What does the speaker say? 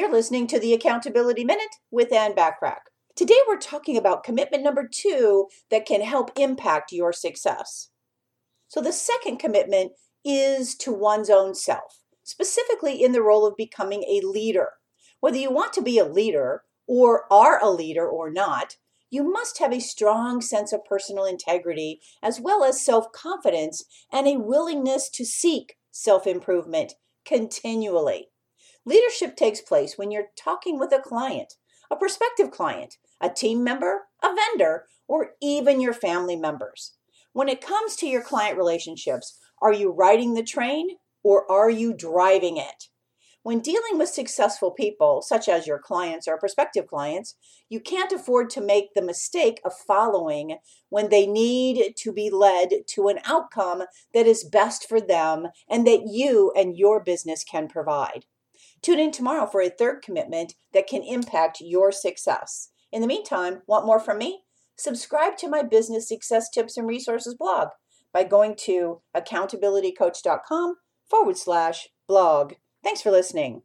You're listening to the Accountability Minute with Ann Bachrach. Today we're talking about commitment number two that can help impact your success. So, the second commitment is to one's own self, specifically in the role of becoming a leader. Whether you want to be a leader or are a leader or not, you must have a strong sense of personal integrity as well as self confidence and a willingness to seek self improvement continually. Leadership takes place when you're talking with a client, a prospective client, a team member, a vendor, or even your family members. When it comes to your client relationships, are you riding the train or are you driving it? When dealing with successful people, such as your clients or prospective clients, you can't afford to make the mistake of following when they need to be led to an outcome that is best for them and that you and your business can provide. Tune in tomorrow for a third commitment that can impact your success. In the meantime, want more from me? Subscribe to my business success tips and resources blog by going to accountabilitycoach.com forward slash blog. Thanks for listening.